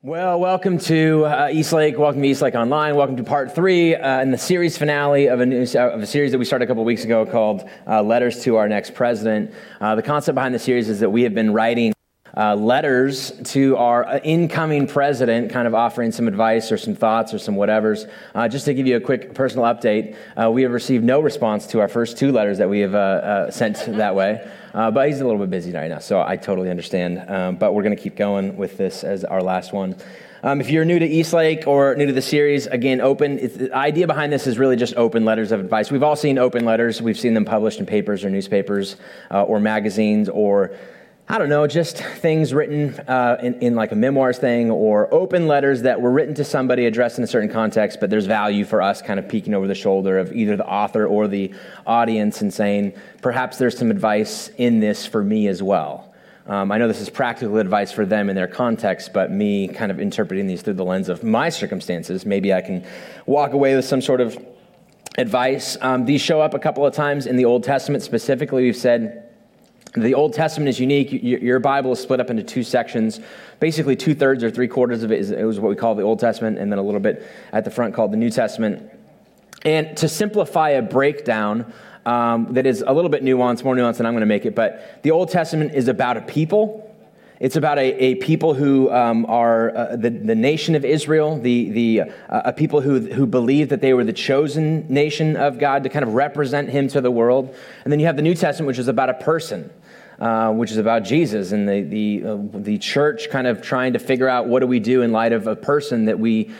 Well, welcome to uh, Eastlake. Welcome to Eastlake Online. Welcome to part three uh, in the series finale of a, new, of a series that we started a couple weeks ago called uh, Letters to Our Next President. Uh, the concept behind the series is that we have been writing uh, letters to our uh, incoming president, kind of offering some advice or some thoughts or some whatevers. just to give you a quick personal update, we have received no response to our first two letters that we have sent that way. Uh, but he's a little bit busy right now, so I totally understand. Um, but we're going to keep going with this as our last one. Um, if you're new to Eastlake or new to the series, again, open. the idea behind this is really just open letters of advice. We've all seen open letters. We've seen them published in papers or newspapers uh, or magazines or I don't know, just things written uh, in, in, like a memoirs thing or open letters that were written to somebody addressed in a certain context, but there's value for us kind of peeking over the shoulder of either the author or the audience and saying, perhaps there's some advice in this for me as well. Um, I know this is practical advice for them in their context, but me kind of interpreting these through the lens of my circumstances, maybe I can walk away with some sort of advice. Um, these show up a couple of times in the Old Testament specifically. We've said, the Old Testament is unique. Your Bible is split up into two sections. Basically, two thirds or three quarters of it is, what we call the Old Testament, and then a little bit at the front called the New Testament. And to simplify a breakdown um, that is a little bit nuanced, more nuanced than I'm going to make it, but the Old Testament is about a people. It's about a, a people who um, are uh, the, the nation of Israel, the, the, uh, a people who, who believe that they were the chosen nation of God to kind of represent Him to the world. And then you have the New Testament, which is about a person. Uh, which is about Jesus and the, the, uh, the church kind of trying to figure out what do we do in light of a person that we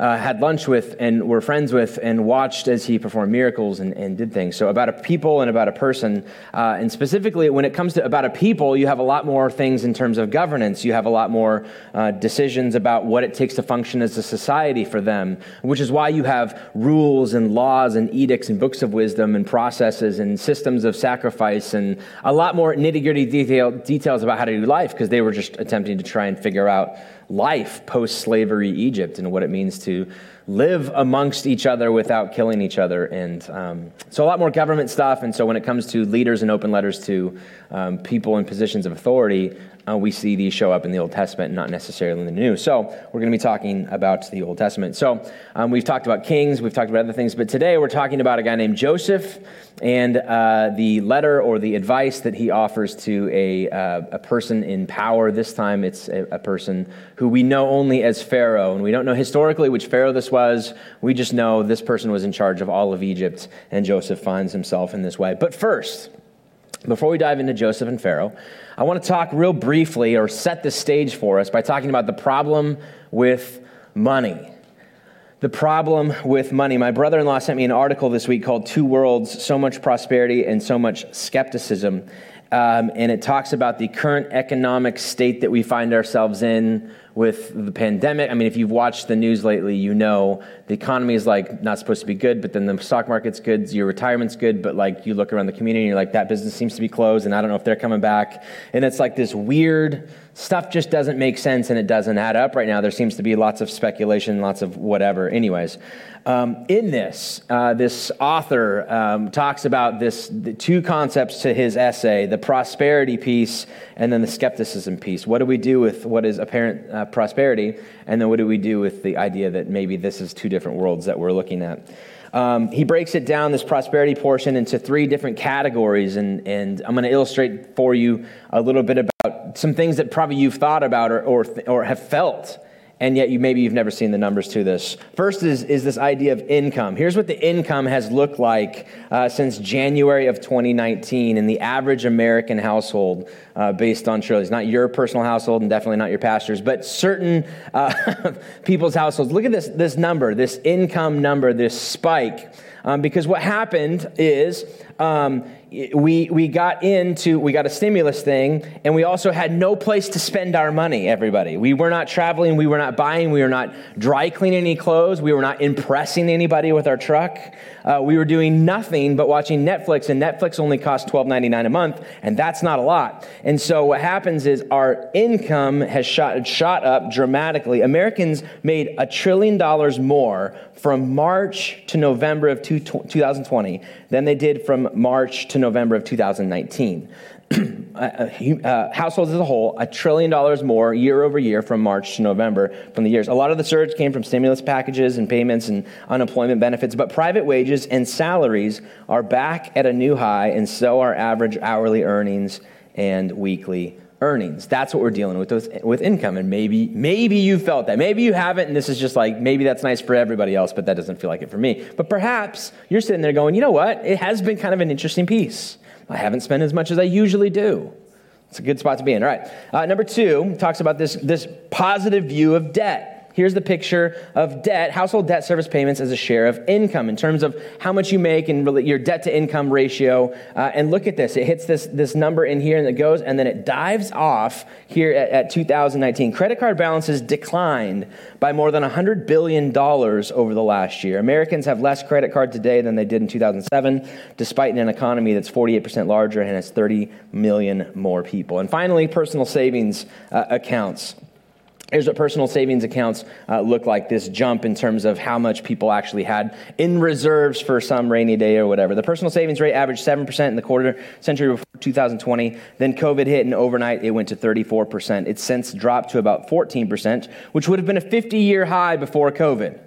uh, had lunch with and were friends with and watched as he performed miracles and, and did things. So, about a people and about a person. Uh, and specifically, when it comes to about a people, you have a lot more things in terms of governance. You have a lot more uh, decisions about what it takes to function as a society for them, which is why you have rules and laws and edicts and books of wisdom and processes and systems of sacrifice and a lot more nitty gritty detail, details about how to do life because they were just attempting to try and figure out life post slavery Egypt and what it means to live amongst each other without killing each other. And um, so, a lot more government stuff. And so, when it comes to leaders and open letters to um, people in positions of authority, uh, we see these show up in the Old Testament, not necessarily in the New. So, we're going to be talking about the Old Testament. So, um, we've talked about kings, we've talked about other things, but today we're talking about a guy named Joseph and uh, the letter or the advice that he offers to a, uh, a person in power. This time it's a, a, person who we know only as Pharaoh. And we don't know historically which Pharaoh this was. We just know this person was in charge of all of Egypt, and Joseph finds himself in this way. But first, before we dive into Joseph and Pharaoh, I want to talk real briefly or set the stage for us by talking about the problem with money the problem with money. My brother in law sent me an article this week called Two Worlds So Much Prosperity and So Much Skepticism. Um, and it talks about the current economic state that we find ourselves in with the pandemic. I mean, if you've watched the news lately, you know the economy is like not supposed to be good, but then the stock market's good, your retirement's good, but like you look around the community and you're like, that business seems to be closed, and I don't know if they're coming back. And it's like this weird stuff just doesn't make sense and it doesn't add up right now. There seems to be lots of speculation, lots of whatever. Anyways, um, in this, uh, this author um, talks about this two concepts to his essay: the prosperity piece and then the skepticism piece. What do we do with what is apparent uh, prosperity, and then what do we do with the idea that maybe this is two different worlds that we're looking at? Um, he breaks it down, this prosperity portion, into three different categories, and, and I'm going to illustrate for you a little bit about some things that probably you've thought about or, or, or have felt and yet you maybe you've never seen the numbers to this. First is, is this idea of income. Here's what the income has looked like uh, since January of 2019 in the average American household uh, based on Shirley's. Not your personal household and definitely not your pastor's, but certain uh, people's households. Look at this, this number, this income number, this spike. Um, because what happened is um, we, we got into, we got a stimulus thing, and we also had no place to spend our money, everybody. We were not traveling, we were not buying, we were not dry cleaning any clothes, we were not impressing anybody with our truck. Uh, we were doing nothing but watching Netflix, and Netflix only costs $12.99 a month, and that's not a lot. And so what happens is our income has shot, shot up dramatically. Americans made a trillion dollars more from March to November of two, 2020 than they did from March to November of 2019. Uh, uh, uh, households as a whole, a trillion dollars more year over year from March to November from the years. A lot of the surge came from stimulus packages and payments and unemployment benefits, but private wages and salaries are back at a new high, and so are average hourly earnings and weekly earnings. That's what we're dealing with with, income. And maybe, maybe you felt that. Maybe you haven't, and this is just like, maybe that's nice for everybody else, but that doesn't feel like it for me. But perhaps you're sitting there going, you know what? It has been kind of an interesting piece. I haven't spent as much as I usually do. It's a good spot to be in. All right. Uh, number two talks about this, this positive view of debt. Here's the picture of debt, household debt service payments as a share of income in terms of how much you make and your debt to income ratio. Uh, and look at this. It hits this, this number in here and it goes, and then it dives off here at, at 2019. Credit card balances declined by more than $100 billion over the last year. Americans have less credit card today than they did in 2007, despite an economy that's 48% larger and has 30 million more people. And finally, personal savings uh, accounts. Here's what personal savings accounts uh, look like this jump in terms of how much people actually had in reserves for some rainy day or whatever. The personal savings rate averaged 7% in the quarter century before 2020. Then COVID hit, and overnight it went to 34%. It's since dropped to about 14%, which would have been a 50 year high before COVID.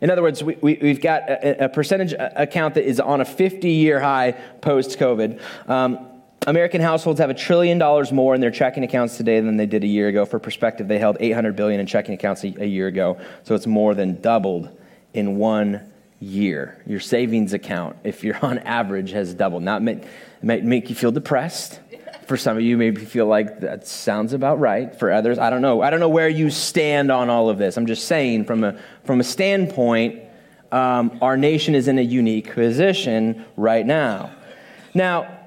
In other words, we, we, have got a, a, percentage account that is on a 50 year high post COVID. Um, American households have a trillion dollars more in their checking accounts today than they did a year ago. For perspective, they held 800 billion in checking accounts a, a year ago, so it's more than doubled in one year. Your savings account, if you're on average, has doubled. Now, it may, make you feel depressed. For some of you, maybe feel like that sounds about right. For others, I don't know. I don't know where you stand on all of this. I'm just saying, from a from a standpoint, um, our nation is in a unique position right now. Now,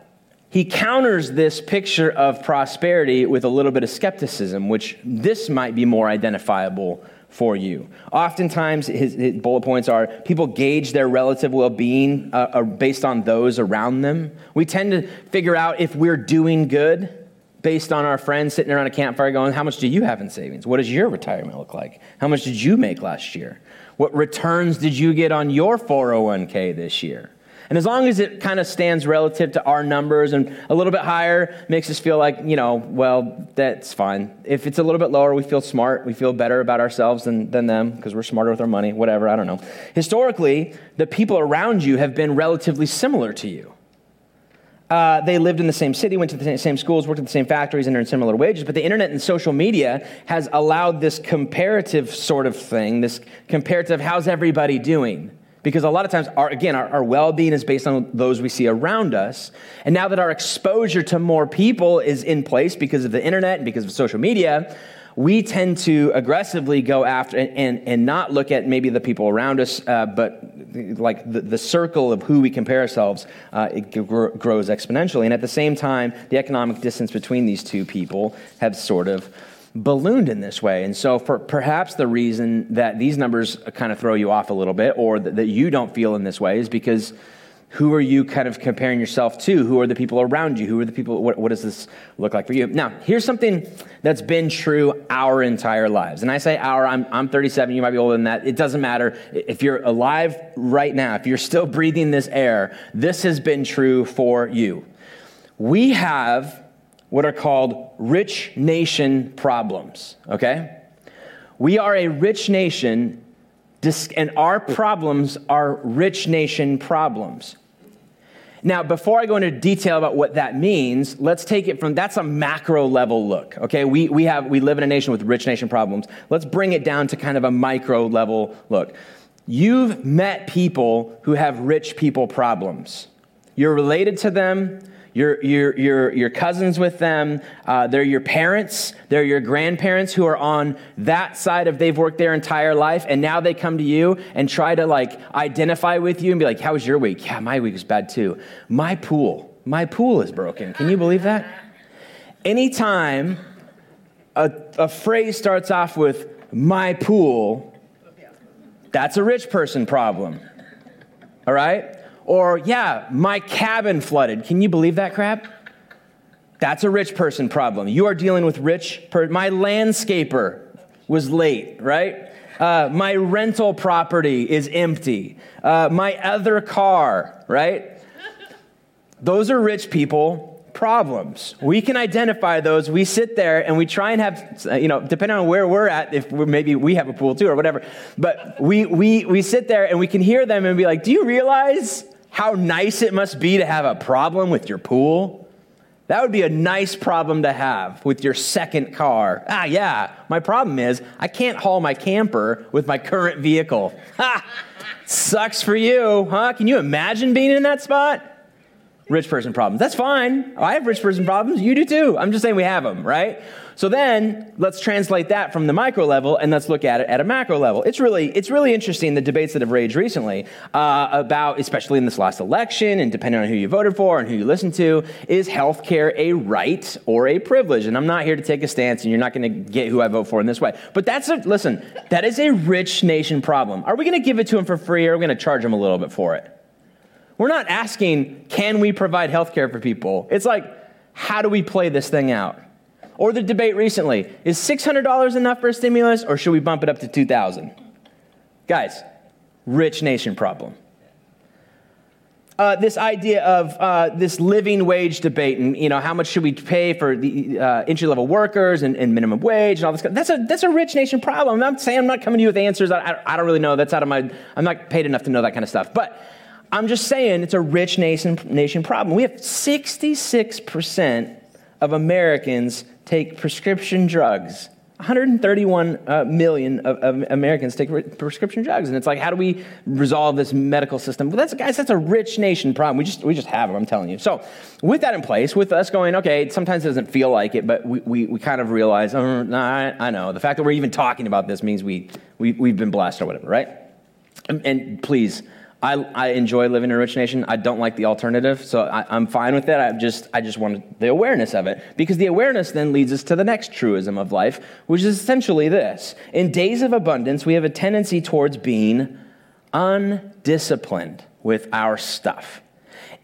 he counters this picture of prosperity with a little bit of skepticism, which this might be more identifiable for you. Oftentimes, his, his bullet points are people gauge their relative well being uh, uh, based on those around them. We tend to figure out if we're doing good based on our friends sitting around a campfire going, How much do you have in savings? What does your retirement look like? How much did you make last year? What returns did you get on your 401k this year? And as long as it kind of stands relative to our numbers and a little bit higher makes us feel like, you know, well, that's fine. If it's a little bit lower, we feel smart. We feel better about ourselves than, than them because we're smarter with our money, whatever, I don't know. Historically, the people around you have been relatively similar to you. Uh, they lived in the same city, went to the same schools, worked at the same factories, and earned similar wages. But the internet and social media has allowed this comparative sort of thing, this comparative, how's everybody doing? Because a lot of times, our, again, our, our well being is based on those we see around us. And now that our exposure to more people is in place because of the internet and because of social media, we tend to aggressively go after and, and, and not look at maybe the people around us, uh, but like the, the circle of who we compare ourselves, uh, it gr- grows exponentially. And at the same time, the economic distance between these two people have sort of ballooned in this way. And so, for perhaps the reason that these numbers kind of throw you off a little bit, or that, that you don't feel in this way, is because who are you kind of comparing yourself to? Who are the people around you? Who are the people? What, what, does this look like for you? Now, here's something that's been true our entire lives. And I say our, I'm, I'm 37, you might be older than that. It doesn't matter. If you're alive right now, if you're still breathing this air, this has been true for you. We have what are called rich nation problems, okay? We are a rich nation, and our problems are rich nation problems. Now, before I go into detail about what that means, let's take it from that's a macro level look. Okay, we, we have we live in a nation with rich nation problems. Let's bring it down to kind of a micro level look. You've met people who have rich people problems. You're related to them, your, your, your, your cousins with them. Uh, they're your parents. They're your grandparents who are on that side of they've worked their entire life. And now they come to you and try to like identify with you and be like, how was your week? Yeah, my week was bad too. My pool, my pool is broken. Can you believe that? Anytime a, a phrase starts off with my pool, that's a rich person problem. All right? Or, yeah, my cabin flooded. Can you believe that crap? That's a rich person problem. You are dealing with rich. Per- my landscaper was late, right? Uh, my rental property is empty. Uh, my other car, right? Those are rich people problems. We can identify those. We sit there and we try and have, you know, depending on where we're at, if we're, maybe we have a pool too or whatever, but we, we, we sit there and we can hear them and be like, do you realize how nice it must be to have a problem with your pool? That would be a nice problem to have with your second car. Ah, yeah, my problem is I can't haul my camper with my current vehicle. Ha! Sucks for you, huh? Can you imagine being in that spot? Rich person problems. That's fine. I have rich person problems. You do too. I'm just saying we have them, right? So then let's translate that from the micro level and let's look at it at a macro level. It's really, it's really interesting the debates that have raged recently uh, about, especially in this last election and depending on who you voted for and who you listen to, is healthcare a right or a privilege? And I'm not here to take a stance and you're not going to get who I vote for in this way. But that's a, listen, that is a rich nation problem. Are we going to give it to them for free or are we going to charge them a little bit for it? We're not asking, can we provide health care for people? It's like, how do we play this thing out? Or the debate recently is $600 enough for a stimulus or should we bump it up to 2000 Guys, rich nation problem. Uh, this idea of uh, this living wage debate and you know how much should we pay for the uh, entry level workers and, and, minimum wage and all this that's a that's a rich nation problem i'm not saying i'm not coming to you with answers I, I, don't really know that's out of my i'm not paid enough to know that kind of stuff but I'm just saying it's a rich nation, nation problem. We have 66% of Americans take prescription drugs. 131 uh, million of, of, Americans take re- prescription drugs, and it's like, how do we resolve this medical system? Well, that's guys, that's a rich nation problem. We just we just have them. I'm telling you. So, with that in place, with us going, okay, sometimes it doesn't feel like it, but we, we, we kind of realize, oh, I, I, know the fact that we're even talking about this means we, we we've been blessed or whatever, right? and, and please I, I enjoy living in a rich nation. I don't like the alternative, so I, am fine with it. I just, I just wanted the awareness of it because the awareness then leads us to the next truism of life, which is essentially this: in days of abundance, we have a tendency towards being undisciplined with our stuff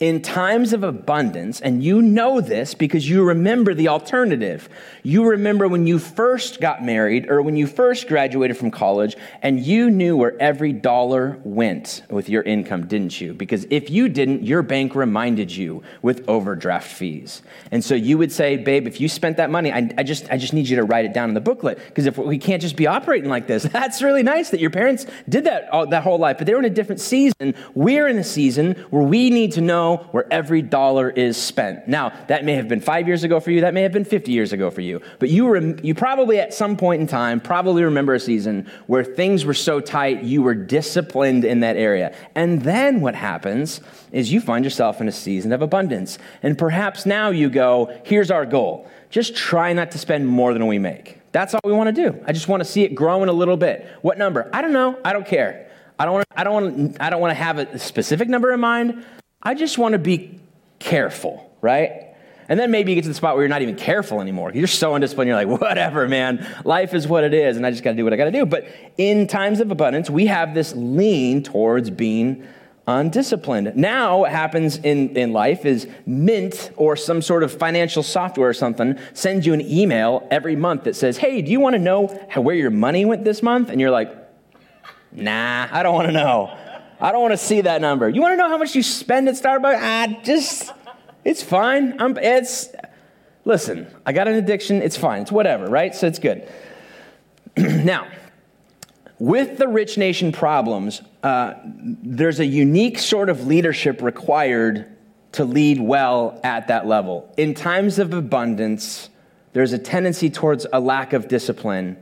in times of abundance, and you know this because you remember the alternative. You remember when you first got married or when you first graduated from college, and you knew where every dollar went with your income, didn't you? Because if you didn't, your bank reminded you with overdraft fees. And so you would say, babe, if you spent that money, I, I just, I just need you to write it down in the booklet because if we can't just be operating like this, that's really nice that your parents did that all, that whole life, but they were in a different season. We're in a season where we need to know where every dollar is spent. Now, that may have been five years ago for you, that may have been 50 years ago for you, but you, rem- you probably at some point in time probably remember a season where things were so tight you were disciplined in that area. And then what happens is you find yourself in a season of abundance. And perhaps now you go, here's our goal just try not to spend more than we make. That's all we want to do. I just want to see it growing a little bit. What number? I don't know. I don't care. I don't want to, I don't want to, I don't want to have a specific number in mind. I just want to be careful, right? And then maybe you get to the spot where you're not even careful anymore. You're so undisciplined, you're like, whatever, man. Life is what it is, and I just got to do what I got to do. But in times of abundance, we have this lean towards being undisciplined. Now, what happens in, in life is Mint or some sort of financial software or something sends you an email every month that says, hey, do you want to know where your money went this month? And you're like, nah, I don't want to know. I don't want to see that number. You want to know how much you spend at Starbucks? I just, it's fine. I'm, it's, listen, I got an addiction. It's fine. It's whatever, right? So it's good. now, with the rich nation problems, uh, there's a unique sort of leadership required to lead well at that level. In times of abundance, there's a tendency towards a lack of discipline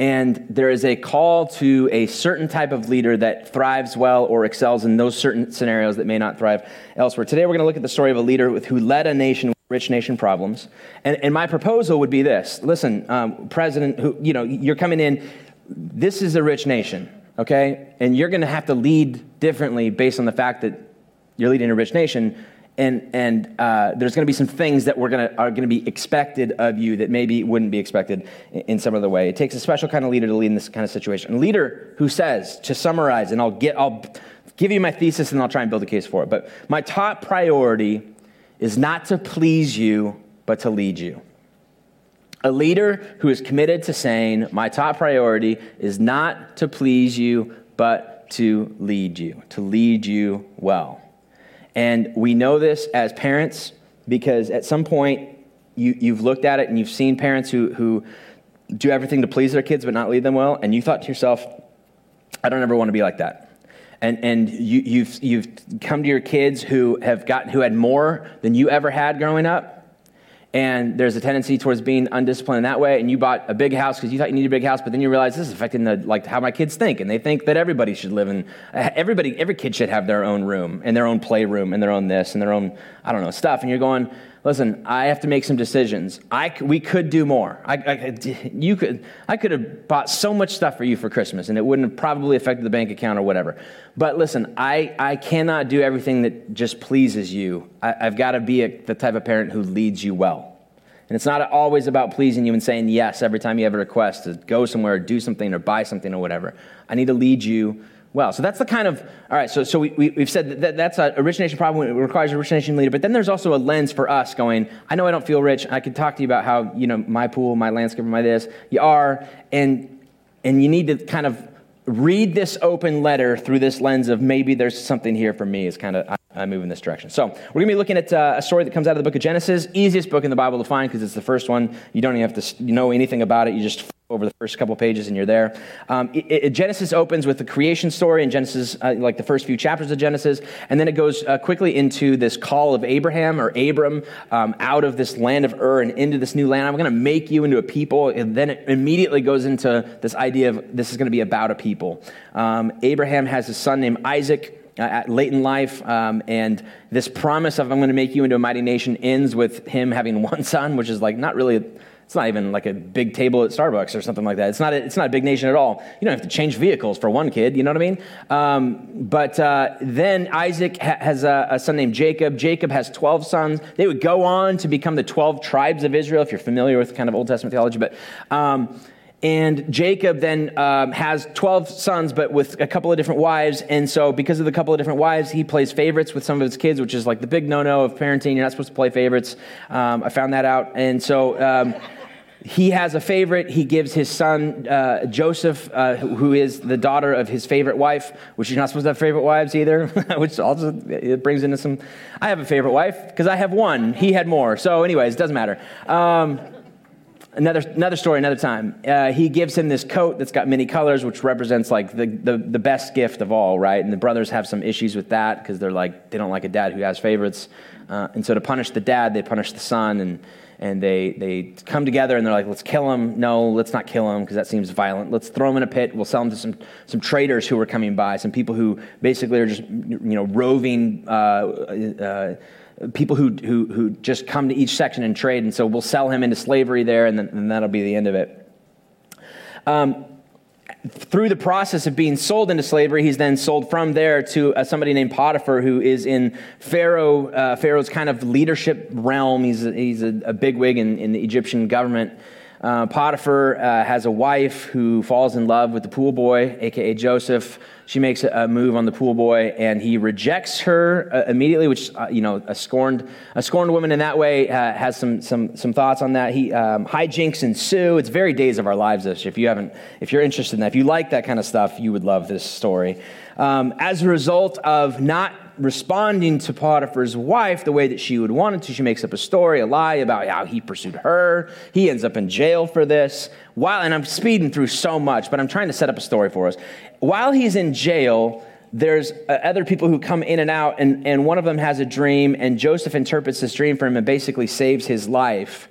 and there is a call to a certain type of leader that thrives well or excels in those certain scenarios that may not thrive elsewhere. Today, we're going to look at the story of a leader who led a nation with rich nation problems. And, and my proposal would be this listen, um, President, who, you know, you're coming in, this is a rich nation, okay? And you're going to have to lead differently based on the fact that you're leading a rich nation and, and uh, there's going to be some things that we're gonna, are going to be expected of you that maybe wouldn't be expected in, in, some other way. It takes a special kind of leader to lead in this kind of situation. A leader who says, to summarize, and I'll, get, I'll give you my thesis and I'll try and build a case for it, but my top priority is not to please you, but to lead you. A leader who is committed to saying, my top priority is not to please you, but to lead you, to lead you well. And we know this as parents because at some point you, you've looked at it and you've seen parents who, who do everything to please their kids but not lead them well, and you thought to yourself, I don't ever want to be like that. And, and you, you've, you've come to your kids who have gotten, who had more than you ever had growing up, and there's a tendency towards being undisciplined in that way and you bought a big house because you thought you needed a big house but then you realize this is affecting the, like how my kids think and they think that everybody should live in everybody every kid should have their own room and their own playroom and their own this and their own i don't know stuff and you're going listen i have to make some decisions. I, we could do more. I, I, you could, I could have bought so much stuff for you for christmas and it wouldn't have probably affected the bank account or whatever. But listen i, I cannot do everything that just pleases you. I, have got to be a, the type of parent who leads you well. And it's not always about pleasing you and saying yes every time you have a request to go somewhere or do something or buy something or whatever. I need to lead you well. So that's the kind of, all right, so, so we, we, have said that that's an origination problem. It requires origination leader. But then there's also a lens for us going, I know I don't feel rich. I could talk to you about how, you know, my pool, my landscape, my this. You are. And, and you need to kind of read this open letter through this lens of maybe there's something here for me is kind of I move in this direction. So we're going to be looking at uh, a story that comes out of the book of Genesis, easiest book in the Bible to find because it's the first one. You don't even have to know anything about it. You just over the first couple pages and you're there. Um, it, it, Genesis opens with the creation story in Genesis, uh, like the first few chapters of Genesis, and then it goes uh, quickly into this call of Abraham or Abram um, out of this land of Ur and into this new land. I'm going to make you into a people, and then it immediately goes into this idea of this is going to be about a people. Um, Abraham has a son named Isaac. Uh, late in life, um, and this promise of I'm going to make you into a mighty nation ends with him having one son, which is like not really it's not even like a big table at Starbucks or something like that. It's not a, it's not a big nation at all. You don't have to change vehicles for one kid, you know what I mean? Um, but uh, then Isaac ha- has a, a, son named Jacob. Jacob has 12 sons. They would go on to become the 12 tribes of Israel, if you're familiar with kind of Old Testament theology. But. Um, and Jacob then um, has 12 sons, but with a couple of different wives. And so, because of the couple of different wives, he plays favorites with some of his kids, which is like the big no no of parenting. You're not supposed to play favorites. Um, I found that out. And so, um, he has a favorite. He gives his son uh, Joseph, uh, who is the daughter of his favorite wife, which you're not supposed to have favorite wives either, which also it brings into some. I have a favorite wife because I have one. He had more. So, anyways, it doesn't matter. Um, another, another story, another time. Uh, he gives him this coat that's got many colors, which represents like the, the, the best gift of all, right? And the brothers have some issues with that because they're like, they don't like a dad who has favorites. Uh, and so to punish the dad, they punish the son. And and they, they come together and they're like, let's kill him. No, let's not kill him because that seems violent. Let's throw him in a pit. We'll sell him to some, some traders who are coming by, some people who basically are just, you know, roving uh, uh, people who, who, who just come to each section and trade. And so we'll sell him into slavery there, and then and that'll be the end of it. Um, through the process of being sold into slavery, he's then sold from there to uh, somebody named Potiphar, who is in Pharaoh, uh, Pharaoh's kind of leadership realm. He's a, he's a, a bigwig in, in the Egyptian government. Uh, Potiphar uh, has a wife who falls in love with the pool boy, aka Joseph. She makes a move on the pool boy, and he rejects her uh, immediately. Which uh, you know, a scorned a scorned woman in that way uh, has some some some thoughts on that. He um, hijinks ensue. It's very days of our lives. Ish. If you haven't, if you're interested in that, if you like that kind of stuff, you would love this story. Um, as a result of not responding to Potiphar's wife the way that she would want it to. She makes up a story, a lie about how he pursued her. He ends up in jail for this. While, and I'm speeding through so much, but I'm trying to set up a story for us. While he's in jail, there's uh, other people who come in and out, and, and one of them has a dream, and Joseph interprets this dream for him and basically saves his life.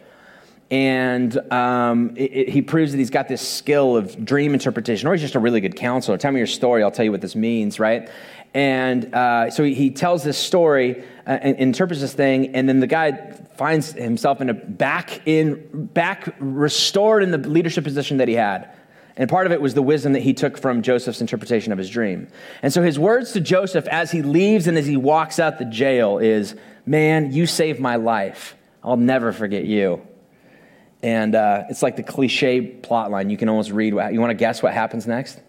And um, it, it, he proves that he's got this skill of dream interpretation, or he's just a really good counselor. Tell me your story, I'll tell you what this means, right? And uh, so he, tells this story uh, and, interprets this thing, and then the guy finds himself in a back in back restored in the leadership position that he had. And part of it was the wisdom that he took from Joseph's interpretation of his dream. And so his words to Joseph as he leaves and as he walks out the jail is, Man, you saved my life. I'll never forget you. And uh, it's like the cliche plot line. You can almost read. You want to guess what happens next?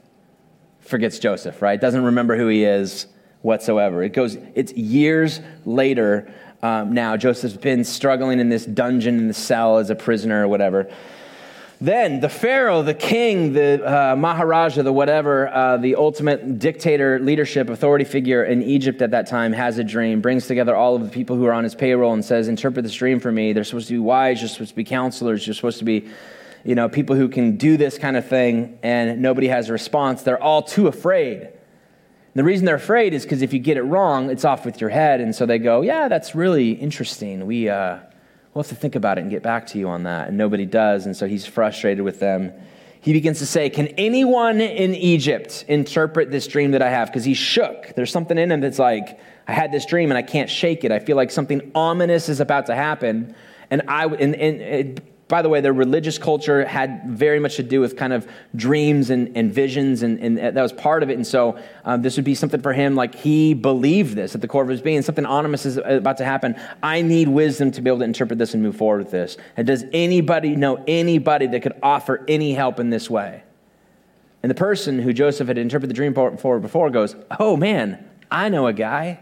Forgets Joseph, right? Doesn't remember who he is whatsoever. It goes, it's years later um, now. Joseph's been struggling in this dungeon in the cell as a prisoner or whatever. Then the Pharaoh, the king, the uh, Maharaja, the whatever, uh, the ultimate dictator, leadership, authority figure in Egypt at that time has a dream, brings together all of the people who are on his payroll and says, Interpret this dream for me. They're supposed to be wise, you're supposed to be counselors, you're supposed to be you know, people who can do this kind of thing, and nobody has a response. They're all too afraid. And the reason they're afraid is because if you get it wrong, it's off with your head. And so they go, Yeah, that's really interesting. We, uh, We'll have to think about it and get back to you on that. And nobody does. And so he's frustrated with them. He begins to say, Can anyone in Egypt interpret this dream that I have? Because he's shook. There's something in him that's like, I had this dream and I can't shake it. I feel like something ominous is about to happen. And I, and, and by the way, their religious culture had very much to do with kind of dreams and, and visions, and, and, that was part of it. And so um, this would be something for him, like he believed this at the core of his being. Something ominous is about to happen. I need wisdom to be able to interpret this and move forward with this. And does anybody know anybody that could offer any help in this way? And the person who Joseph had interpreted the dream for before goes, Oh man, I know a guy.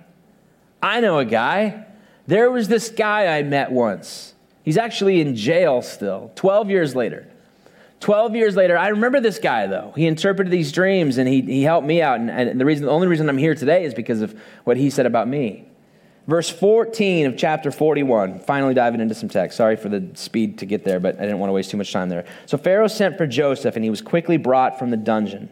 I know a guy. There was this guy I met once. He's actually in jail still, 12 years later. 12 years later, I remember this guy though. He interpreted these dreams and he, he helped me out. And, and the, reason, the only reason I'm here today is because of what he said about me. Verse 14 of chapter 41, finally diving into some text. Sorry for the speed to get there, but I didn't want to waste too much time there. So Pharaoh sent for Joseph, and he was quickly brought from the dungeon.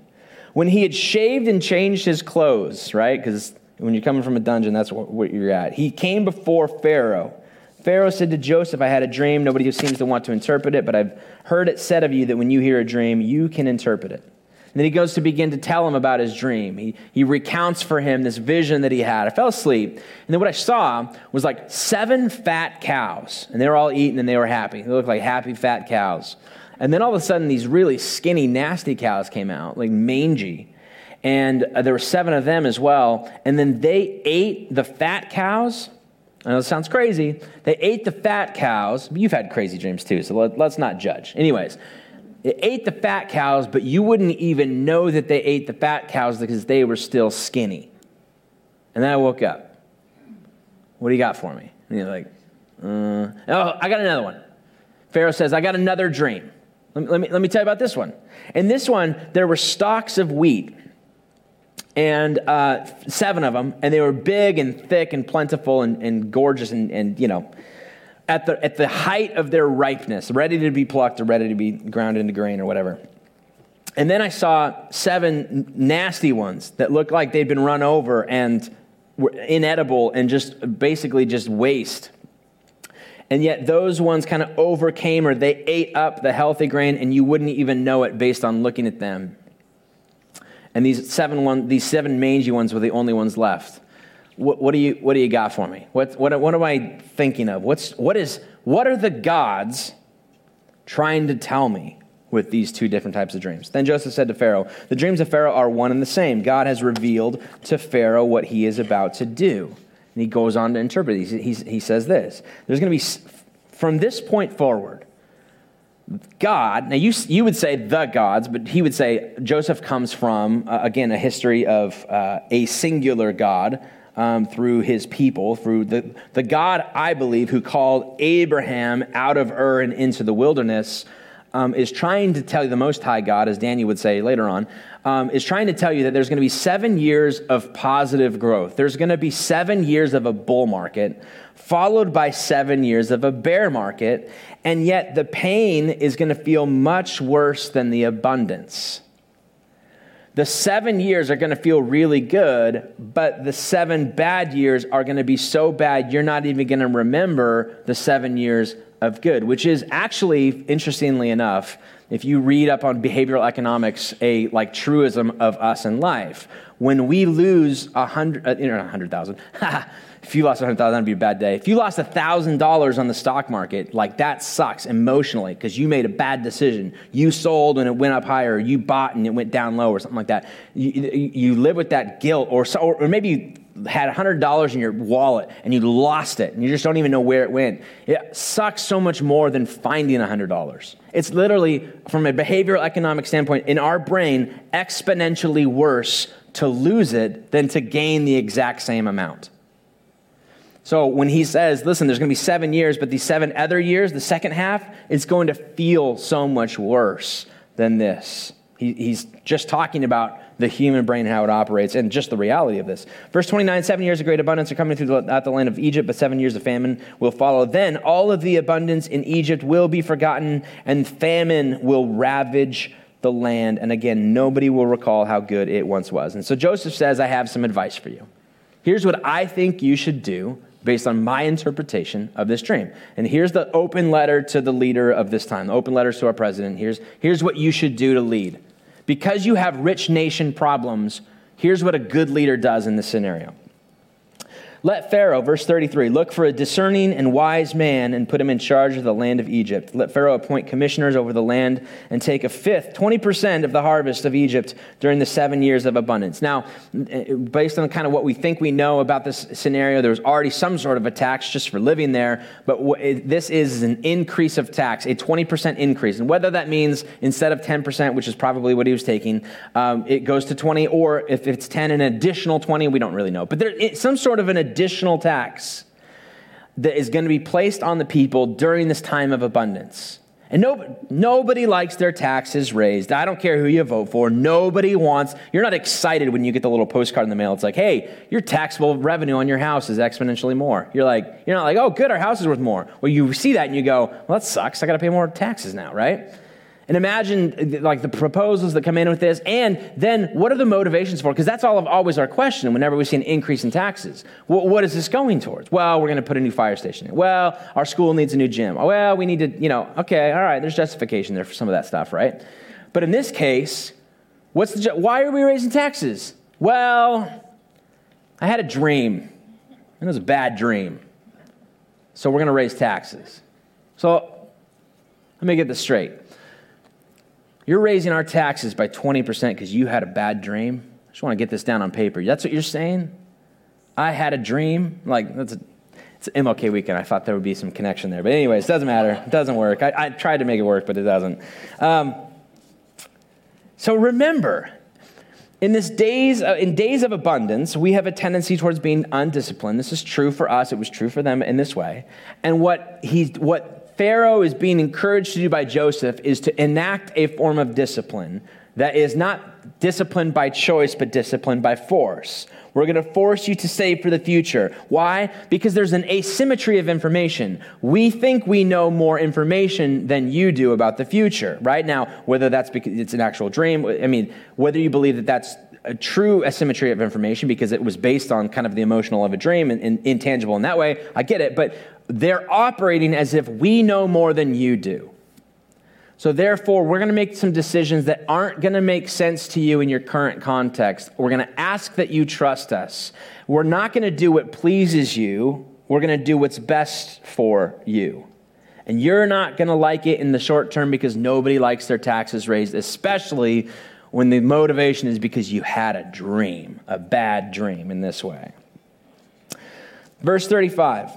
When he had shaved and changed his clothes, right? Because when you're coming from a dungeon, that's what you're at. He came before Pharaoh. Pharaoh said to Joseph, I had a dream. Nobody seems to want to interpret it, but I've heard it said of you that when you hear a dream, you can interpret it. And then he goes to begin to tell him about his dream. He, he recounts for him this vision that he had. I fell asleep, and then what I saw was like seven fat cows, and they were all eating and they were happy. They looked like happy, fat cows. And then all of a sudden, these really skinny, nasty cows came out, like mangy. And uh, there were seven of them as well. And then they ate the fat cows I know it sounds crazy. They ate the fat cows. You've had crazy dreams too, so let, us not judge. Anyways, they ate the fat cows, but you wouldn't even know that they ate the fat cows because they were still skinny. And then I woke up. What do you got for me? And you're like, uh, oh, I got another one. Pharaoh says, I got another dream. Let me, let, me, let me tell you about this one. In this one, there were stalks of wheat and uh, seven of them, and they were big and thick and plentiful and, and gorgeous and, and, you know, at the, at the height of their ripeness, ready to be plucked or ready to be ground into grain or whatever. And then I saw seven nasty ones that looked like they'd been run over and were inedible and just basically just waste. And yet those ones kind of overcame or they ate up the healthy grain and you wouldn't even know it based on looking at them and these seven, one, these seven mangy ones were the only ones left. What, what, do, you, what do you got for me? What, what, what am I thinking of? What's, what, is, what are the gods trying to tell me with these two different types of dreams? Then Joseph said to Pharaoh, The dreams of Pharaoh are one and the same. God has revealed to Pharaoh what he is about to do. And he goes on to interpret. He, he, he says this There's going to be, from this point forward, God, now you, you would say the gods, but he would say Joseph comes from, uh, again, a history of uh, a singular God um, through his people, through the, the God, I believe, who called Abraham out of Ur and into the wilderness, um, is trying to tell you, the Most High God, as Daniel would say later on, um, is trying to tell you that there's going to be seven years of positive growth. There's going to be seven years of a bull market, followed by seven years of a bear market and yet the pain is going to feel much worse than the abundance. The seven years are going to feel really good, but the seven bad years are going to be so bad you're not even going to remember the seven years of good, which is actually, interestingly enough, if you read up on behavioral economics, a like truism of us in life. When we lose a hundred, uh, you know, a hundred thousand, If you lost a 100000 that'd be a bad day. If you lost a $1,000 on the stock market, like that sucks emotionally because you made a bad decision. You sold and it went up higher, you bought and it went down low, or something like that. You, you live with that guilt, or, so, or maybe had $100 in your wallet and you lost it and you just don't even know where it went. It sucks so much more than finding $100. It's literally, from a behavioral economic standpoint, in our brain, exponentially worse to lose it than to gain the exact same amount. So when he says, listen, there's going to be seven years, but these seven other years, the second half, it's going to feel so much worse than this. He, he's just talking about the human brain and how it operates and just the reality of this. Verse 29 Seven years of great abundance are coming through the, at the land of Egypt, but seven years of famine will follow. Then all of the abundance in Egypt will be forgotten, and famine will ravage the land. And again, nobody will recall how good it once was. And so Joseph says, I have some advice for you. Here's what I think you should do based on my interpretation of this dream. And here's the open letter to the leader of this time, the open letters to our president. Here's, here's what you should do to lead. Because you have rich nation problems, here's what a good leader does in this scenario. Let Pharaoh, verse 33, look for a discerning and wise man and put him in charge of the land of Egypt. Let Pharaoh appoint commissioners over the land and take a fifth, 20% of the harvest of Egypt during the seven years of abundance. Now, based on kind of what we think we know about this scenario, there was already some sort of a tax just for living there, but this is an increase of tax, a 20% increase. And whether that means instead of 10%, which is probably what he was taking, um, it goes to 20, or if it's 10, an additional 20, we don't really know. But there's some sort of an additional tax that is going to be placed on the people during this time of abundance. And no, nobody likes their taxes raised. I don't care who you vote for. Nobody wants, you're not excited when you get the little postcard in the mail. It's like, hey, your taxable revenue on your house is exponentially more. You're like, you're not like, oh, good, our house is worth more. Well, you see that and you go, well, that sucks. I got to pay more taxes now, right? And imagine like the proposals that come in with this, and then what are the motivations for? Because that's all of always our question whenever we see an increase in taxes. What is this going towards? Well, we're going to put a new fire station in. Well, our school needs a new gym. Well, we need to, you know, okay, all right, there's justification there for some of that stuff, right? But in this case, what's the why are we raising taxes? Well, I had a dream, and it was a bad dream. So we're going to raise taxes. So let me get this straight. You're raising our taxes by 20% because you had a bad dream. I just want to get this down on paper. That's what you're saying? I had a dream. Like, that's a, it's MLK weekend. I thought there would be some connection there. But, anyways, it doesn't matter. It doesn't work. I, I tried to make it work, but it doesn't. Um, so remember, in this days uh, in days of abundance we have a tendency towards being undisciplined this is true for us it was true for them in this way and what he what Pharaoh is being encouraged to do by Joseph is to enact a form of discipline that is not disciplined by choice, but disciplined by force. We're going to force you to save for the future. Why? Because there's an asymmetry of information. We think we know more information than you do about the future, right? Now, whether that's because it's an actual dream, I mean, whether you believe that that's a true asymmetry of information because it was based on kind of the emotional of a dream and, and intangible in that way, I get it. But they're operating as if we know more than you do. So, therefore, we're going to make some decisions that aren't going to make sense to you in your current context. We're going to ask that you trust us. We're not going to do what pleases you, we're going to do what's best for you. And you're not going to like it in the short term because nobody likes their taxes raised, especially when the motivation is because you had a dream, a bad dream in this way. Verse 35.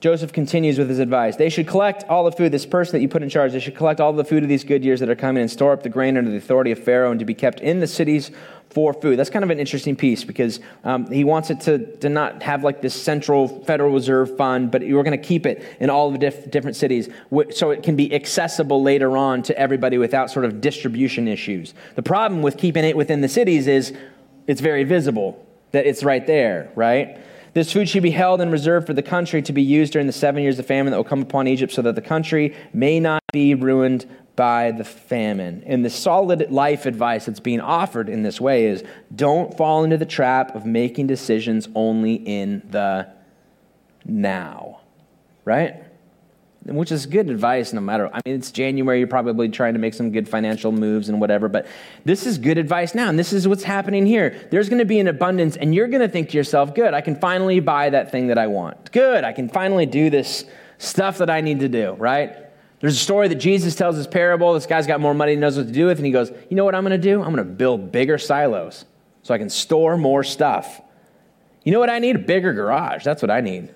Joseph continues with his advice. They should collect all the food, this person that you put in charge, they should collect all the food of these good years that are coming and store up the grain under the authority of Pharaoh and to be kept in the cities for food. That's kind of an interesting piece because um, he wants it to, to not have like this central Federal Reserve fund, but we're going to keep it in all the diff- different cities so it can be accessible later on to everybody without sort of distribution issues. The problem with keeping it within the cities is it's very visible that it's right there, right? This food should be held and reserved for the country to be used during the seven years of famine that will come upon Egypt, so that the country may not be ruined by the famine. And the solid life advice that's being offered in this way is don't fall into the trap of making decisions only in the now, right? Which is good advice no matter. I mean, it's January, you're probably trying to make some good financial moves and whatever, but this is good advice now, and this is what's happening here. There's going to be an abundance, and you're going to think to yourself, good, I can finally buy that thing that I want. Good, I can finally do this stuff that I need to do, right? There's a story that Jesus tells this parable. This guy's got more money he knows what to do with, and he goes, You know what I'm going to do? I'm going to build bigger silos so I can store more stuff. You know what I need? A bigger garage. That's what I need.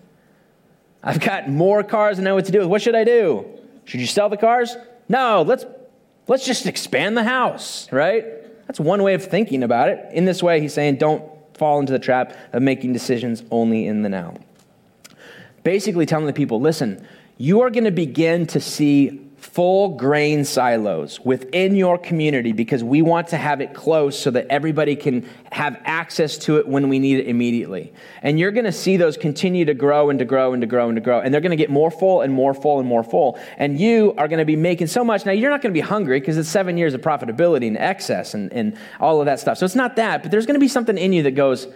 I've got more cars and know what to do with. What should I do? Should you sell the cars? No, let's let's just expand the house, right? That's one way of thinking about it. In this way, he's saying don't fall into the trap of making decisions only in the now. basically telling the people listen, you are going to begin to see full grain silos within your community because we want to have it close so that everybody can have access to it when we need it immediately. And you're going to see those continue to grow and to grow and to grow and to grow. And they're going to get more full and more full and more full. And you are going to be making so much. Now, you're not going to be hungry because it's seven years of profitability and excess and, and all of that stuff. So it's not that, but there's going to be something in you that goes,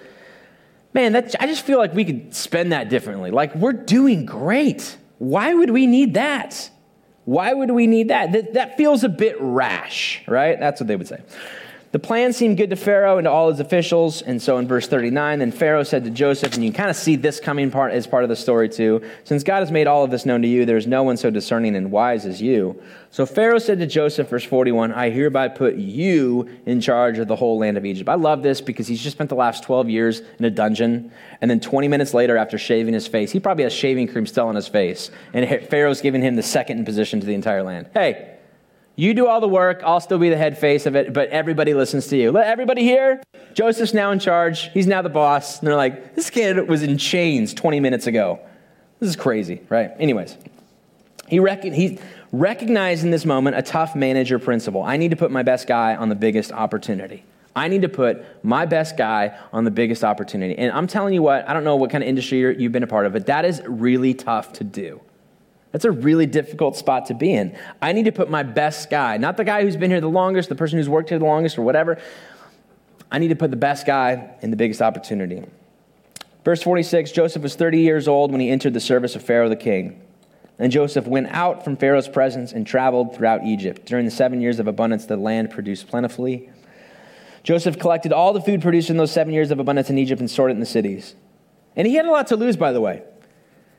man, that, I just feel like we could spend that differently. Like, we're doing great. Why would we need that? Why would we need that? That, that feels a bit rash, right? That's what they would say. The plan seemed good to Pharaoh and to all his officials. And so in verse 39, then Pharaoh said to Joseph, and you kind of see this coming part as part of the story too. Since God has made all of this known to you, there is no one so discerning and wise as you. So Pharaoh said to Joseph, verse 41, I hereby put you in charge of the whole land of Egypt. I love this because he's just spent the last 12 years in a dungeon. And then 20 minutes later, after shaving his face, he probably has shaving cream still on his face. And Pharaoh's giving him the second in position to the entire land. Hey, you do all the work, I'll still be the head face of it, but everybody listens to you. Let everybody hear. Joseph's now in charge. He's now the boss. And they're like, this kid was in chains 20 minutes ago. This is crazy, right? Anyways, he, rec- he recognized in this moment a tough manager principle. I need to put my best guy on the biggest opportunity. I need to put my best guy on the biggest opportunity. And I'm telling you what, I don't know what kind of industry you've been a part of, but that is really tough to do. That's a really difficult spot to be in. I need to put my best guy, not the guy who's been here the longest, the person who's worked here the longest, or whatever. I need to put the best guy in the biggest opportunity. Verse 46 Joseph was 30 years old when he entered the service of Pharaoh the king. And Joseph went out from Pharaoh's presence and traveled throughout Egypt. During the seven years of abundance, the land produced plentifully. Joseph collected all the food produced in those seven years of abundance in Egypt and stored it in the cities. And he had a lot to lose, by the way.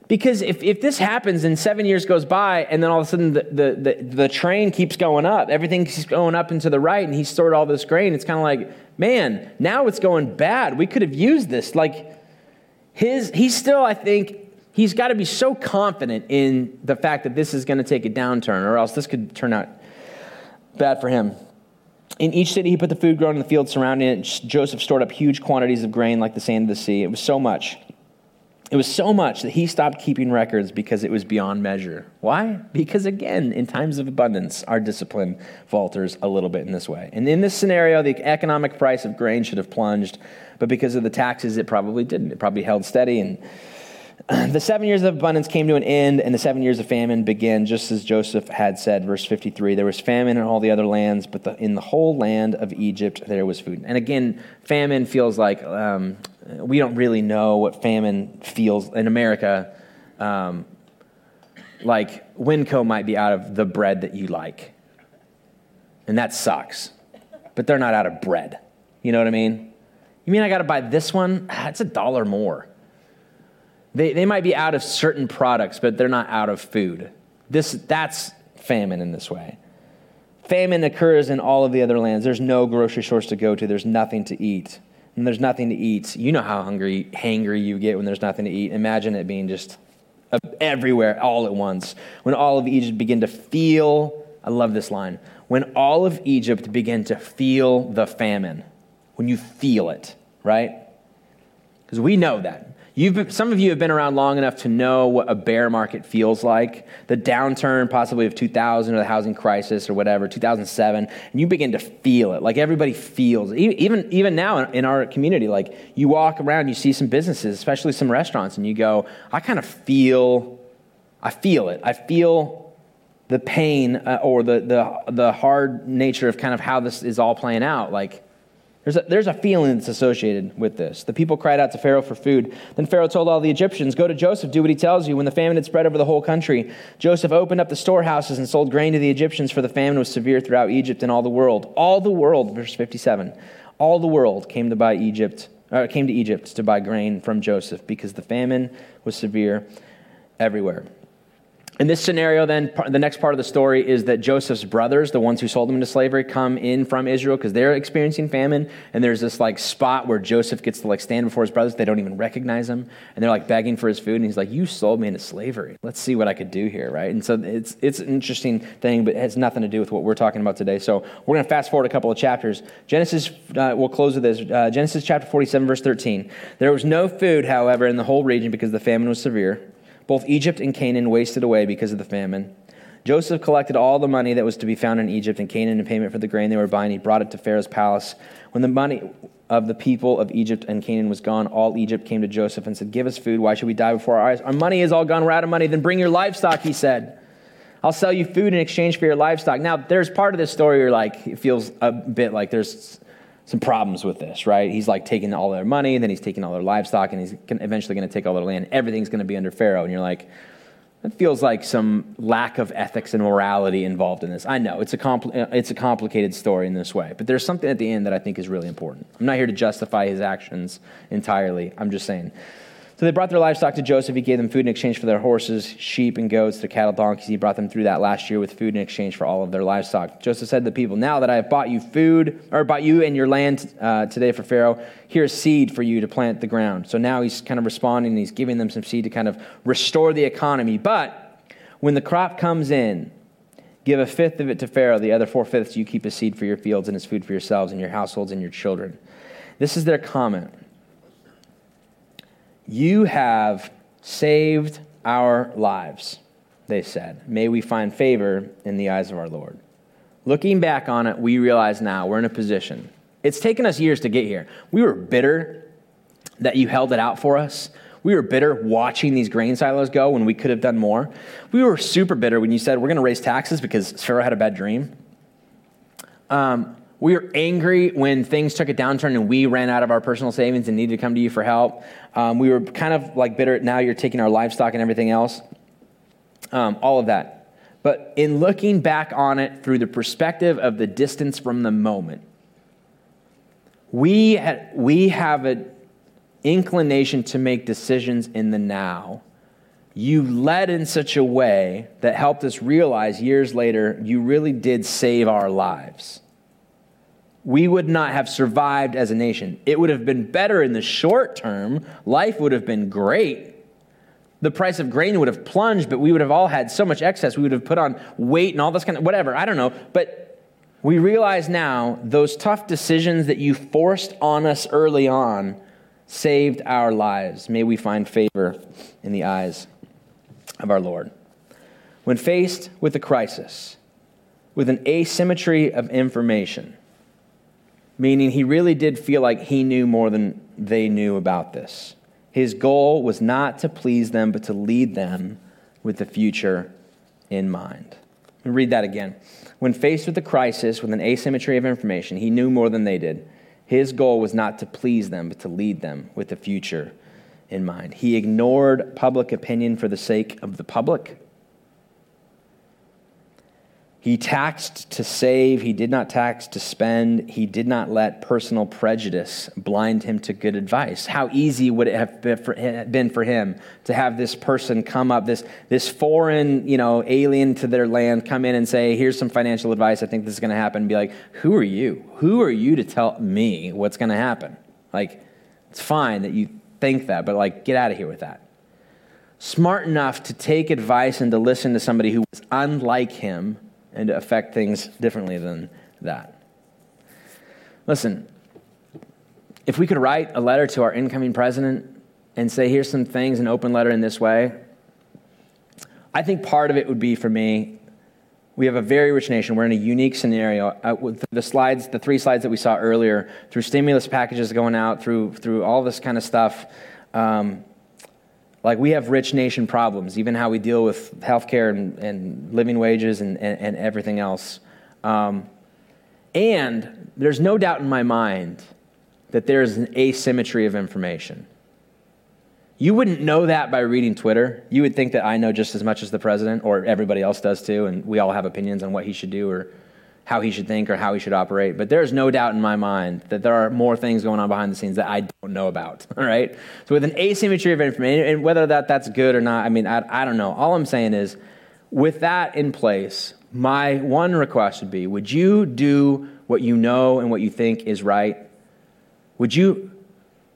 Because if, if this happens and seven years goes by and then all of a sudden the, the, the, the, train keeps going up, everything keeps going up and to the right, and he stored all this grain, it's kind of like, man, now it's going bad. We could have used this. Like, his, he's still, I think, he's got to be so confident in the fact that this is going to take a downturn, or else this could turn out bad for him. In each city, he put the food grown in the field surrounding it. Joseph stored up huge quantities of grain like the sand of the sea. It was so much it was so much that he stopped keeping records because it was beyond measure. Why? Because again, in times of abundance, our discipline falters a little bit in this way. And in this scenario, the economic price of grain should have plunged, but because of the taxes, it probably didn't. It probably held steady. And the seven years of abundance came to an end, and the seven years of famine began, just as Joseph had said. Verse 53 There was famine in all the other lands, but the, in the whole land of Egypt there was food. And again, famine feels like um, we don't really know what famine feels in America. Um, like Winco might be out of the bread that you like, and that sucks. But they're not out of bread. You know what I mean? You mean I got to buy this one? Ah, it's a dollar more. They, they might be out of certain products, but they're not out of food. This, that's famine in this way. Famine occurs in all of the other lands. There's no grocery stores to go to, there's nothing to eat and there's nothing to eat, you know how hungry, hangry you get when there's nothing to eat. Imagine it being just uh, everywhere all at once. When all of Egypt began to feel, I love this line, when all of Egypt began to feel the famine, when you feel it, right? Because we know that. You've been, some of you have been around long enough to know what a bear market feels like. The downturn, possibly of 2000 or the housing crisis or whatever, 2007, and you begin to feel it. Like everybody feels it. Even, even now in our community, like you walk around, you see some businesses, especially some restaurants, and you go, I kind of feel, I feel it. I feel the pain uh, or the, the, the hard nature of kind of how this is all playing out. Like, there's a, there's a feeling that's associated with this. The people cried out to Pharaoh for food. Then Pharaoh told all the Egyptians, Go to Joseph, do what he tells you. When the famine had spread over the whole country, Joseph opened up the storehouses and sold grain to the Egyptians, for the famine was severe throughout Egypt and all the world. All the world, verse 57, all the world came to buy Egypt, uh, came to Egypt to buy grain from Joseph, because the famine was severe everywhere. In this scenario, then, the next part of the story is that Joseph's brothers, the ones who sold him into slavery, come in from Israel because they're experiencing famine. And there's this like spot where Joseph gets to like stand before his brothers. They don't even recognize him. And they're like begging for his food. And he's like, You sold me into slavery. Let's see what I could do here, right? And so it's, it's an interesting thing, but it has nothing to do with what we're talking about today. So we're going to fast forward a couple of chapters. Genesis, uh, we'll close with this. Uh, Genesis chapter 47, verse 13. There was no food, however, in the whole region because the famine was severe. Both Egypt and Canaan wasted away because of the famine. Joseph collected all the money that was to be found in Egypt and Canaan in payment for the grain they were buying. He brought it to Pharaoh's palace. When the money of the people of Egypt and Canaan was gone, all Egypt came to Joseph and said, Give us food. Why should we die before our eyes? Our money is all gone. We're out of money. Then bring your livestock, he said. I'll sell you food in exchange for your livestock. Now, there's part of this story where, like, it feels a bit like there's some problems with this, right? He's like taking all their money, then he's taking all their livestock, and he's eventually going to take all their land. Everything's going to be under Pharaoh. And you're like, it feels like some lack of ethics and morality involved in this. I know it's a, compl- uh, it's a complicated story in this way, but there's something at the end that I think is really important. I'm not here to justify his actions entirely. I'm just saying so they brought their livestock to Joseph. He gave them food in exchange for their horses, sheep, and goats, their cattle, donkeys. He brought them through that last year with food in exchange for all of their livestock. Joseph said to the people, Now that I have bought you food, or bought you and your land uh, today for Pharaoh, here's seed for you to plant the ground. So now he's kind of responding. And he's giving them some seed to kind of restore the economy. But when the crop comes in, give a fifth of it to Pharaoh. The other four fifths you keep as seed for your fields and as food for yourselves and your households and your children. This is their comment. You have saved our lives, they said. May we find favor in the eyes of our Lord. Looking back on it, we realize now we're in a position. It's taken us years to get here. We were bitter that you held it out for us. We were bitter watching these grain silos go when we could have done more. We were super bitter when you said we're going to raise taxes because Pharaoh had a bad dream. Um, we were angry when things took a downturn and we ran out of our personal savings and needed to come to you for help. Um, we were kind of like bitter. Now you're taking our livestock and everything else. Um, all of that. But in looking back on it through the perspective of the distance from the moment, we, we have an inclination to make decisions in the now. You led in such a way that helped us realize years later you really did save our lives we would not have survived as a nation. It would have been better in the short term. Life would have been great. The price of grain would have plunged, but we would have all had so much excess. We would have put on weight and all this kind of whatever. I don't know. But we realize now those tough decisions that you forced on us early on saved our lives. May we find favor in the eyes of our Lord. When faced with a crisis, with an asymmetry of information, meaning he really did feel like he knew more than they knew about this. His goal was not to please them, but to lead them with the future in mind. read that again. When faced with a crisis with an asymmetry of information, he knew more than they did. His goal was not to please them, but to lead them with the future in mind. He ignored public opinion for the sake of the public he taxed to save, he did not tax to spend, he did not let personal prejudice blind him to good advice. How easy would it have been for him to have this person come up, this, this foreign, you know, alien to their land, come in and say, Here's some financial advice, I think this is going to happen, and be like, Who are you? Who are you to tell me what's going to happen? Like, it's fine that you think that, but like, get out of here with that. Smart enough to take advice and to listen to somebody who was unlike him and to affect things differently than that. Listen, if we could write a letter to our incoming president and say, here's some things, an open letter in this way, I think part of it would be for me. We have a very rich nation. We're in a unique scenario. Uh, with the slides, the three slides that we saw earlier, through stimulus packages going out, through through all this kind of stuff, um, like we have rich nation problems, even how we deal with healthcare and, and living wages and, and, and everything else. Um, and there's no doubt in my mind that there's an asymmetry of information. You wouldn't know that by reading Twitter. You would think that I know just as much as the president, or everybody else does too, and we all have opinions on what he should do or how he should think or how he should operate. But there's no doubt in my mind that there are more things going on behind the scenes that I don't know about. All right. So with an asymmetry of information, and whether that that's good or not, I mean, I, I don't know. All I'm saying is, with that in place, my one request would be: Would you do what you know and what you think is right? Would you?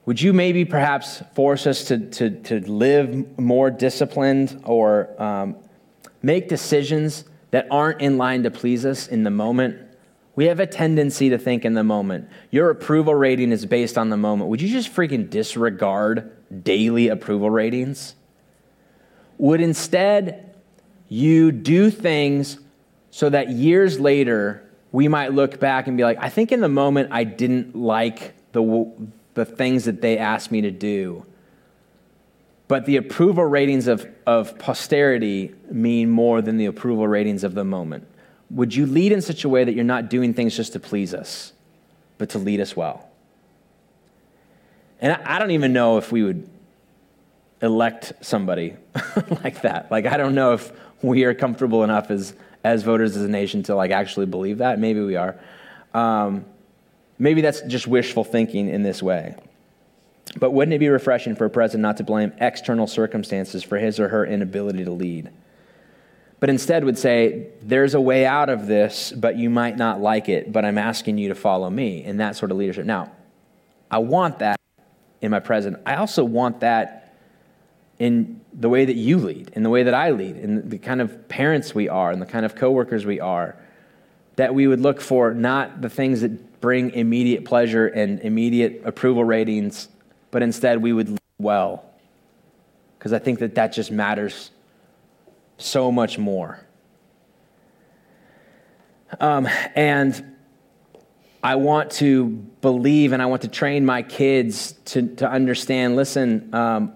Would you maybe perhaps force us to, to, to live more disciplined or um, make decisions that aren't in line to please us in the moment, we have a tendency to think in the moment. Your approval rating is based on the moment. Would you just freaking disregard daily approval ratings? Would instead you do things so that years later we might look back and be like, I think in the moment I didn't like the, the things that they asked me to do. But the approval ratings of, of posterity mean more than the approval ratings of the moment. Would you lead in such a way that you're not doing things just to please us, but to lead us well? And I don't even know if we would elect somebody like that. Like, I don't know if we are comfortable enough as, as voters as a nation to like actually believe that. Maybe we are. Um, maybe that's just wishful thinking in this way. But wouldn't it be refreshing for a president not to blame external circumstances for his or her inability to lead? But instead would say, there's a way out of this, but you might not like it, but I'm asking you to follow me in that sort of leadership. Now, I want that in my president. I also want that in the way that you lead, in the way that I lead, in the kind of parents we are, and the kind of coworkers we are. That we would look for not the things that bring immediate pleasure and immediate approval ratings but instead we would lead well. Because I think that that just matters so much more. Um, and I want to believe and I want to train my kids to, to understand listen, um,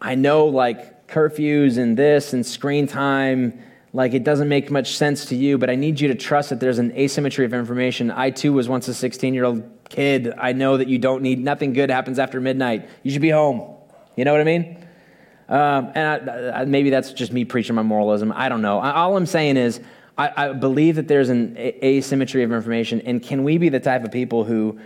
I know like curfews and this and screen time like it doesn't make much sense to you, but I need you to trust that there's an asymmetry of information. I too was once a 16 year old kid. I know that you don't need, nothing good happens after midnight. You should be home. You know what I mean? Um, and I, I, maybe that's just me preaching my moralism. I don't know. All I'm saying is, I, I believe that there's an asymmetry of information, and can we be the type of people who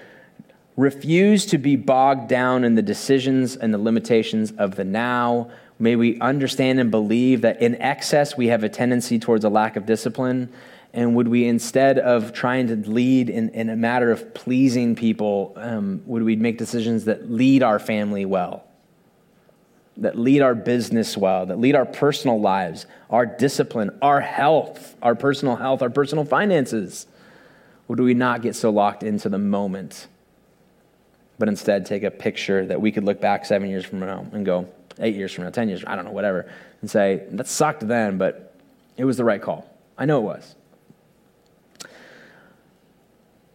refuse to be bogged down in the decisions and the limitations of the now? May we understand and believe that in excess we have a tendency towards a lack of discipline. And would we, instead of trying to lead in, in a matter of pleasing people, um, would we make decisions that lead our family well? That lead our business well, that lead our personal lives, our discipline, our health, our personal health, our personal finances? Would we not get so locked into the moment, but instead take a picture that we could look back seven years from now and go, eight years from now, 10 years, I don't know, whatever, and say, that sucked then, but it was the right call. I know it was.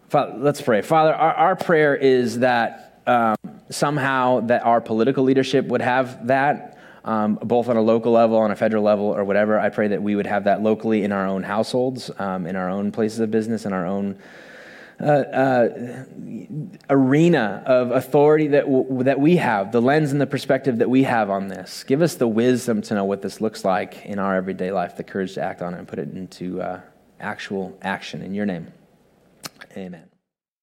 Father, let's pray. Father, our, our prayer is that um, somehow that our political leadership would have that, um, both on a local level, on a federal level, or whatever. I pray that we would have that locally in our own households, um, in our own places of business, in our own uh, uh, arena of authority that, w- that we have, the lens and the perspective that we have on this. Give us the wisdom to know what this looks like in our everyday life, the courage to act on it and put it into uh, actual action. In your name, amen.